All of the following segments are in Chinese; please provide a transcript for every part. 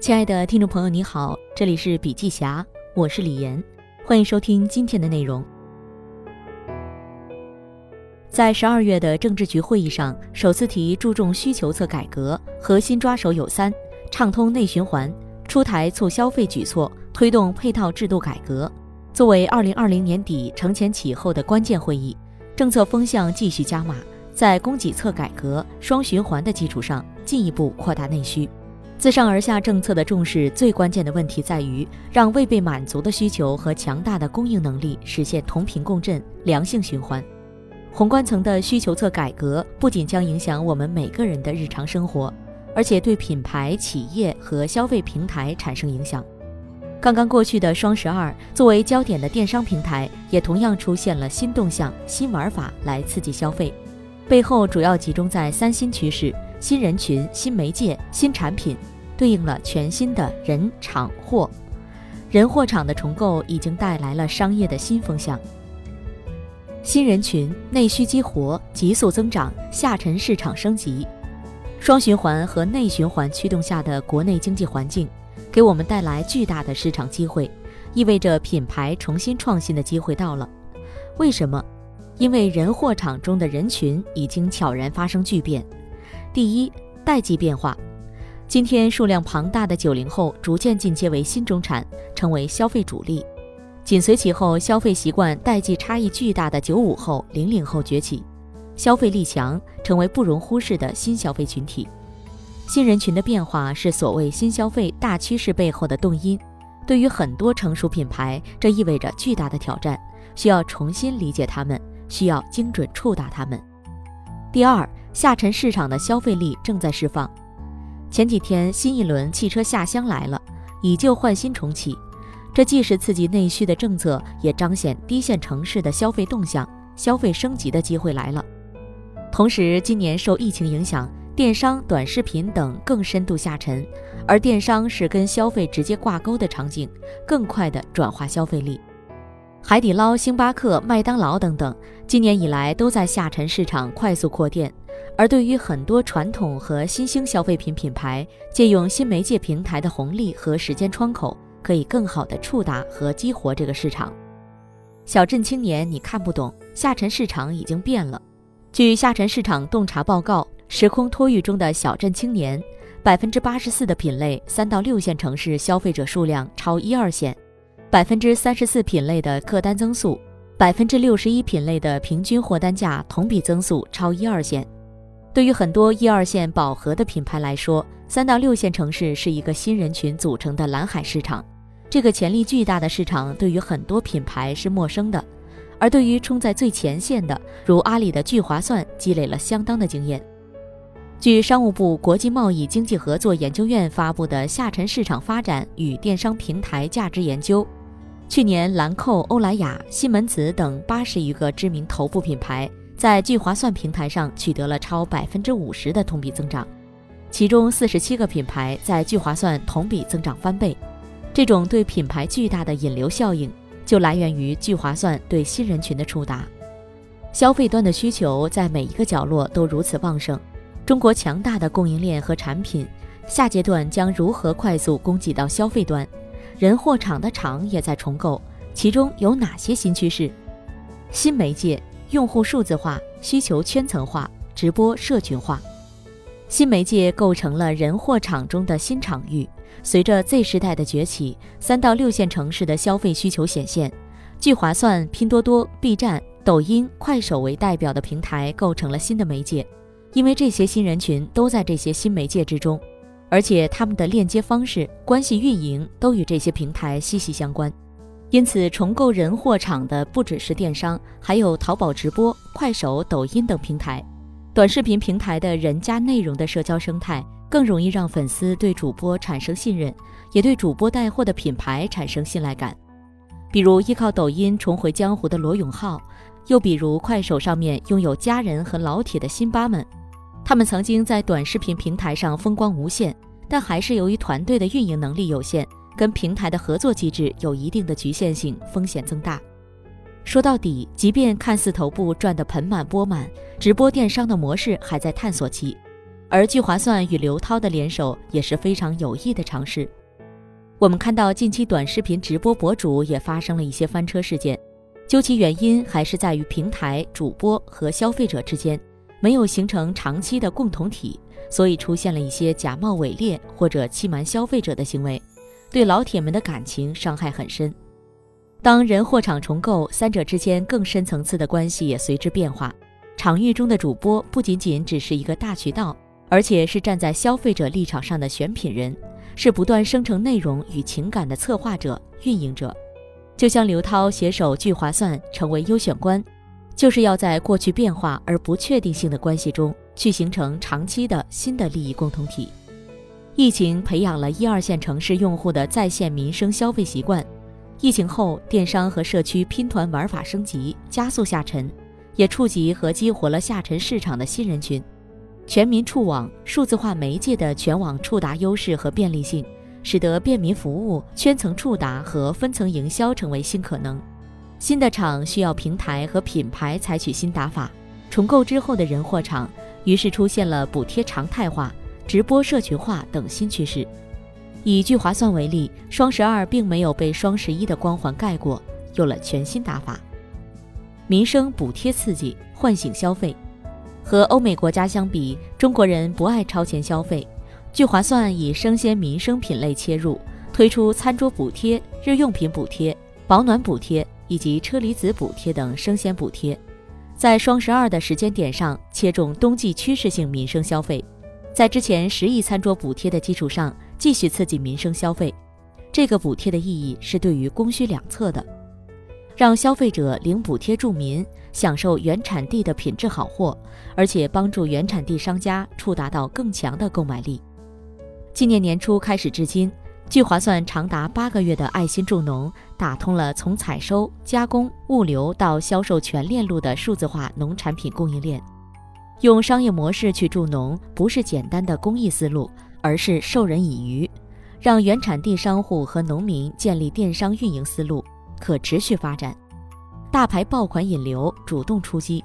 亲爱的听众朋友，你好，这里是笔记侠，我是李岩，欢迎收听今天的内容。在十二月的政治局会议上，首次提注重需求侧改革，核心抓手有三：畅通内循环，出台促消费举措，推动配套制度改革。作为二零二零年底承前启后的关键会议，政策风向继续加码，在供给侧改革、双循环的基础上，进一步扩大内需。自上而下政策的重视，最关键的问题在于让未被满足的需求和强大的供应能力实现同频共振、良性循环。宏观层的需求侧改革不仅将影响我们每个人的日常生活，而且对品牌、企业和消费平台产生影响。刚刚过去的双十二，作为焦点的电商平台也同样出现了新动向、新玩法来刺激消费，背后主要集中在三新趋势。新人群、新媒介、新产品，对应了全新的人、场、货。人货场的重构已经带来了商业的新风向。新人群、内需激活、急速增长、下沉市场升级，双循环和内循环驱动下的国内经济环境，给我们带来巨大的市场机会，意味着品牌重新创新的机会到了。为什么？因为人货场中的人群已经悄然发生巨变。第一，代际变化。今天数量庞大的九零后逐渐进阶为新中产，成为消费主力。紧随其后，消费习惯代际差异巨大的九五后、零零后崛起，消费力强，成为不容忽视的新消费群体。新人群的变化是所谓新消费大趋势背后的动因。对于很多成熟品牌，这意味着巨大的挑战，需要重新理解他们，需要精准触达他们。第二。下沉市场的消费力正在释放。前几天，新一轮汽车下乡来了，以旧换新重启。这既是刺激内需的政策，也彰显低线城市的消费动向，消费升级的机会来了。同时，今年受疫情影响，电商、短视频等更深度下沉，而电商是跟消费直接挂钩的场景，更快的转化消费力。海底捞、星巴克、麦当劳等等，今年以来都在下沉市场快速扩店。而对于很多传统和新兴消费品品牌，借用新媒介平台的红利和时间窗口，可以更好的触达和激活这个市场。小镇青年，你看不懂，下沉市场已经变了。据下沉市场洞察报告，时空托育中的小镇青年，百分之八十四的品类三到六线城市消费者数量超一二线，百分之三十四品类的客单增速，百分之六十一品类的平均货单价同比增速超一二线。对于很多一二线饱和的品牌来说，三到六线城市是一个新人群组成的蓝海市场。这个潜力巨大的市场对于很多品牌是陌生的，而对于冲在最前线的，如阿里的聚划算，积累了相当的经验。据商务部国际贸易经济合作研究院发布的《下沉市场发展与电商平台价值研究》，去年兰蔻、欧莱雅、西门子等八十余个知名头部品牌。在聚划算平台上取得了超百分之五十的同比增长，其中四十七个品牌在聚划算同比增长翻倍。这种对品牌巨大的引流效应，就来源于聚划算对新人群的触达。消费端的需求在每一个角落都如此旺盛，中国强大的供应链和产品，下阶段将如何快速供给到消费端？人货场的场也在重构，其中有哪些新趋势？新媒介。用户数字化需求圈层化、直播社群化，新媒介构成了人货场中的新场域。随着 Z 时代的崛起，三到六线城市的消费需求显现，聚划算、拼多多、B 站、抖音、快手为代表的平台构成了新的媒介，因为这些新人群都在这些新媒介之中，而且他们的链接方式、关系运营都与这些平台息息相关。因此，重构人货场的不只是电商，还有淘宝直播、快手、抖音等平台。短视频平台的人加内容的社交生态，更容易让粉丝对主播产生信任，也对主播带货的品牌产生信赖感。比如依靠抖音重回江湖的罗永浩，又比如快手上面拥有家人和老铁的辛巴们，他们曾经在短视频平台上风光无限，但还是由于团队的运营能力有限。跟平台的合作机制有一定的局限性，风险增大。说到底，即便看似头部赚得盆满钵满，直播电商的模式还在探索期。而聚划算与刘涛的联手也是非常有益的尝试。我们看到近期短视频直播博主也发生了一些翻车事件，究其原因还是在于平台、主播和消费者之间没有形成长期的共同体，所以出现了一些假冒伪劣或者欺瞒消费者的行为，对老铁们的感情伤害很深。当人货场重构，三者之间更深层次的关系也随之变化。场域中的主播不仅仅只是一个大渠道，而且是站在消费者立场上的选品人。是不断生成内容与情感的策划者、运营者，就像刘涛携手聚划算成为优选官，就是要在过去变化而不确定性的关系中去形成长期的新的利益共同体。疫情培养了一二线城市用户的在线民生消费习惯，疫情后电商和社区拼团玩法升级，加速下沉，也触及和激活了下沉市场的新人群。全民触网、数字化媒介的全网触达优势和便利性，使得便民服务、圈层触达和分层营销成为新可能。新的场需要平台和品牌采取新打法。重构之后的人货场，于是出现了补贴常态化、直播社群化等新趋势。以聚划算为例，双十二并没有被双十一的光环盖过，有了全新打法。民生补贴刺激，唤醒消费。和欧美国家相比，中国人不爱超前消费。聚划算以生鲜民生品类切入，推出餐桌补贴、日用品补贴、保暖补贴以及车厘子补贴等生鲜补贴，在双十二的时间点上切中冬季趋势性民生消费，在之前十亿餐桌补贴的基础上继续刺激民生消费。这个补贴的意义是对于供需两侧的，让消费者领补贴助民。享受原产地的品质好货，而且帮助原产地商家触达到更强的购买力。今年年初开始至今，聚划算长达八个月的爱心助农，打通了从采收、加工、物流到销售全链路的数字化农产品供应链。用商业模式去助农，不是简单的公益思路，而是授人以渔，让原产地商户和农民建立电商运营思路，可持续发展。大牌爆款引流主动出击，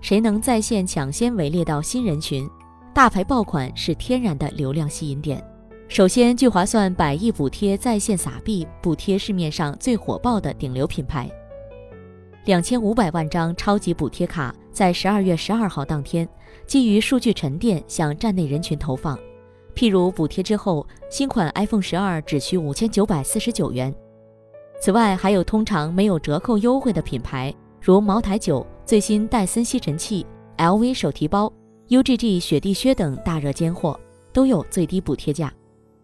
谁能在线抢先围猎到新人群？大牌爆款是天然的流量吸引点。首先，聚划算百亿补贴在线撒币，补贴市面上最火爆的顶流品牌。两千五百万张超级补贴卡在十二月十二号当天，基于数据沉淀向站内人群投放。譬如补贴之后，新款 iPhone 十二只需五千九百四十九元。此外，还有通常没有折扣优惠的品牌，如茅台酒、最新戴森吸尘器、LV 手提包、UGG 雪地靴等大热尖货，都有最低补贴价。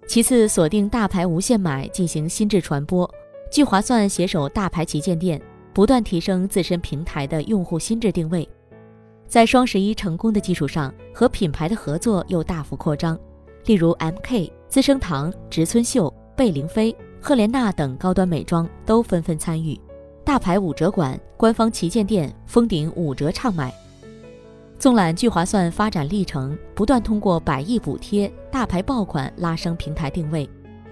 其次，锁定大牌无限买进行心智传播，聚划算携手大牌旗舰店，不断提升自身平台的用户心智定位。在双十一成功的基础上，和品牌的合作又大幅扩张，例如 MK、资生堂、植村秀、贝玲妃。赫莲娜等高端美妆都纷纷参与，大牌五折馆、官方旗舰店封顶五折畅买。纵览聚划算发展历程，不断通过百亿补贴、大牌爆款拉升平台定位。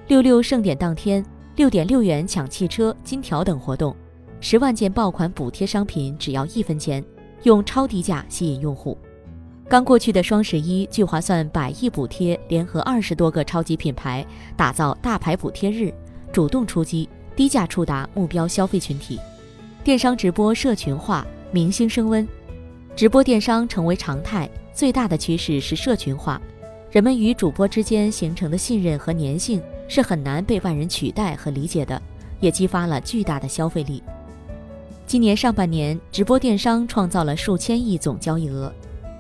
六六盛典当天，六点六元抢汽车、金条等活动，十万件爆款补贴商品只要一分钱，用超低价吸引用户。刚过去的双十一，聚划算百亿补贴联合二十多个超级品牌，打造大牌补贴日。主动出击，低价触达目标消费群体，电商直播社群化，明星升温，直播电商成为常态。最大的趋势是社群化，人们与主播之间形成的信任和粘性是很难被外人取代和理解的，也激发了巨大的消费力。今年上半年，直播电商创造了数千亿总交易额，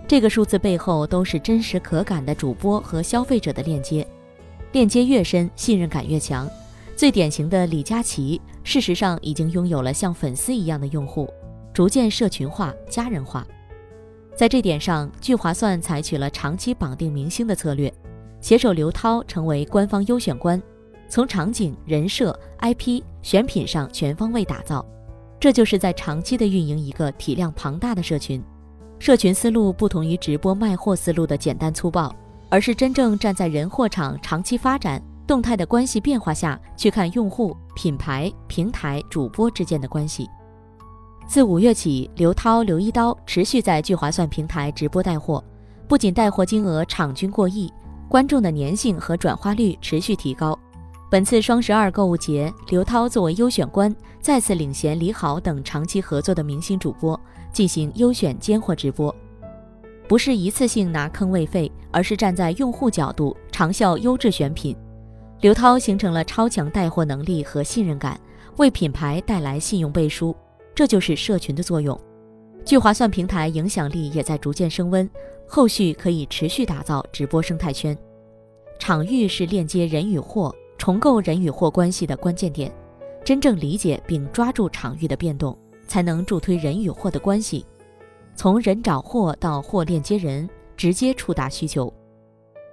这个数字背后都是真实可感的主播和消费者的链接，链接越深，信任感越强。最典型的李佳琦，事实上已经拥有了像粉丝一样的用户，逐渐社群化、家人化。在这点上，聚划算采取了长期绑定明星的策略，携手刘涛成为官方优选官，从场景、人设、IP、选品上全方位打造。这就是在长期的运营一个体量庞大的社群。社群思路不同于直播卖货思路的简单粗暴，而是真正站在人货场长期发展。动态的关系变化下去看用户、品牌、平台、主播之间的关系。自五月起，刘涛、刘一刀持续在聚划算平台直播带货，不仅带货金额场均过亿，观众的粘性和转化率持续提高。本次双十二购物节，刘涛作为优选官，再次领衔李好等长期合作的明星主播进行优选尖货直播，不是一次性拿坑位费，而是站在用户角度长效优质选品。刘涛形成了超强带货能力和信任感，为品牌带来信用背书，这就是社群的作用。聚划算平台影响力也在逐渐升温，后续可以持续打造直播生态圈。场域是链接人与货、重构人与货关系的关键点，真正理解并抓住场域的变动，才能助推人与货的关系，从人找货到货链接人，直接触达需求。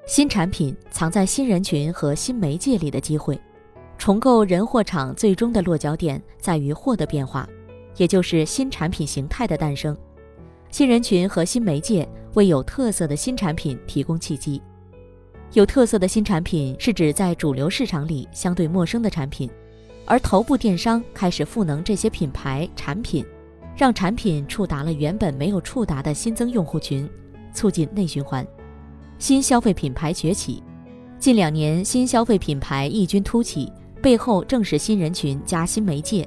新产品藏在新人群和新媒介里的机会，重构人货场最终的落脚点在于货的变化。也就是新产品形态的诞生，新人群和新媒介为有特色的新产品提供契机。有特色的新产品是指在主流市场里相对陌生的产品，而头部电商开始赋能这些品牌产品，让产品触达了原本没有触达的新增用户群，促进内循环。新消费品牌崛起，近两年新消费品牌异军突起，背后正是新人群加新媒介。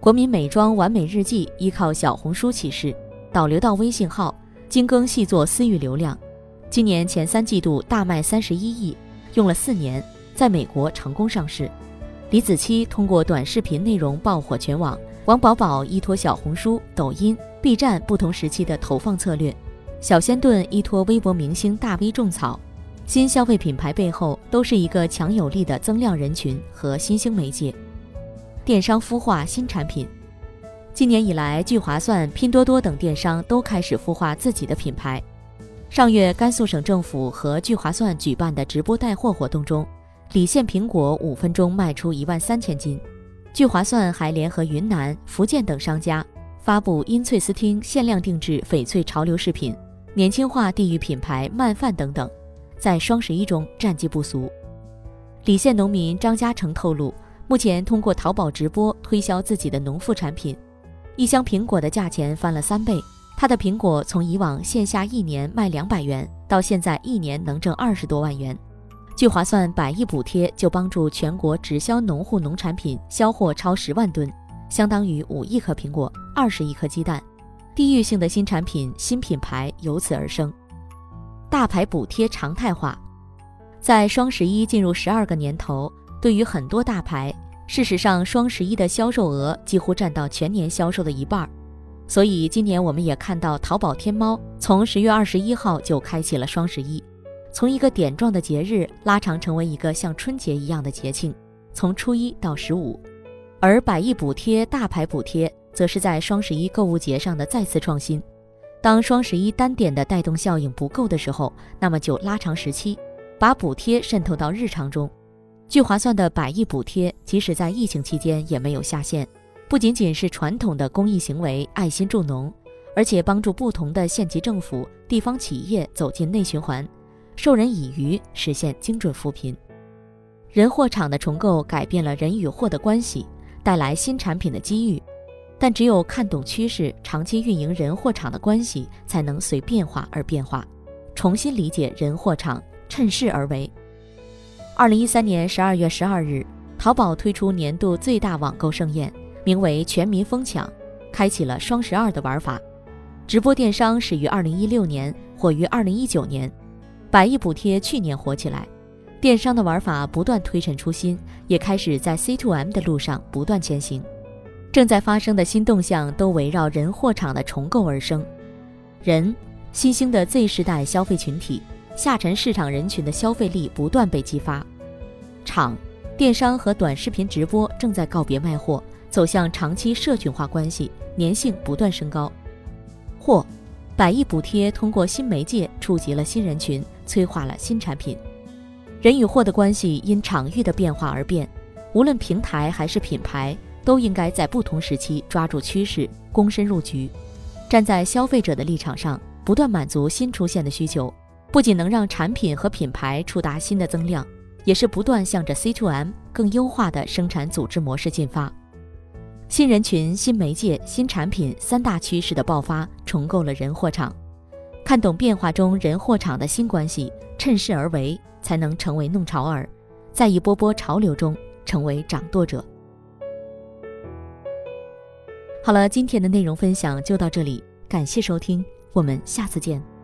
国民美妆完美日记依靠小红书起势，导流到微信号，精耕细作私域流量。今年前三季度大卖三十一亿，用了四年，在美国成功上市。李子柒通过短视频内容爆火全网，王宝宝依托小红书、抖音、B 站不同时期的投放策略，小仙炖依托微博明星大 V 种草。新消费品牌背后都是一个强有力的增量人群和新兴媒介。电商孵化新产品，今年以来，聚划算、拼多多等电商都开始孵化自己的品牌。上月，甘肃省政府和聚划算举办的直播带货活动中，理县苹果五分钟卖出一万三千斤。聚划算还联合云南、福建等商家，发布因翠斯汀限量定制翡翠潮流饰品、年轻化地域品牌慢饭等等，在双十一中战绩不俗。理县农民张嘉诚透露。目前通过淘宝直播推销自己的农副产品，一箱苹果的价钱翻了三倍。他的苹果从以往线下一年卖两百元，到现在一年能挣二十多万元。聚划算百亿补贴就帮助全国直销农户农产品销货超十万吨，相当于五亿颗苹果、二十亿颗鸡蛋。地域性的新产品、新品牌由此而生。大牌补贴常态化，在双十一进入十二个年头。对于很多大牌，事实上双十一的销售额几乎占到全年销售的一半儿，所以今年我们也看到淘宝天猫从十月二十一号就开启了双十一，从一个点状的节日拉长成为一个像春节一样的节庆，从初一到十五，而百亿补贴、大牌补贴则是在双十一购物节上的再次创新。当双十一单点的带动效应不够的时候，那么就拉长时期，把补贴渗透到日常中。聚划算的百亿补贴，即使在疫情期间也没有下线。不仅仅是传统的公益行为、爱心助农，而且帮助不同的县级政府、地方企业走进内循环，授人以渔，实现精准扶贫。人货场的重构改变了人与货的关系，带来新产品的机遇。但只有看懂趋势，长期运营人货场的关系，才能随变化而变化，重新理解人货场，趁势而为。二零一三年十二月十二日，淘宝推出年度最大网购盛宴，名为“全民疯抢”，开启了双十二的玩法。直播电商始于二零一六年，火于二零一九年，百亿补贴去年火起来，电商的玩法不断推陈出新，也开始在 C to M 的路上不断前行。正在发生的新动向都围绕人货场的重构而生。人，新兴的 Z 世代消费群体。下沉市场人群的消费力不断被激发，场电商和短视频直播正在告别卖货，走向长期社群化关系，粘性不断升高。货，百亿补贴通过新媒介触及了新人群，催化了新产品。人与货的关系因场域的变化而变，无论平台还是品牌，都应该在不同时期抓住趋势，躬身入局，站在消费者的立场上，不断满足新出现的需求。不仅能让产品和品牌触达新的增量，也是不断向着 C to M 更优化的生产组织模式进发。新人群、新媒介、新产品三大趋势的爆发，重构了人货场。看懂变化中人货场的新关系，趁势而为，才能成为弄潮儿，在一波波潮流中成为掌舵者。好了，今天的内容分享就到这里，感谢收听，我们下次见。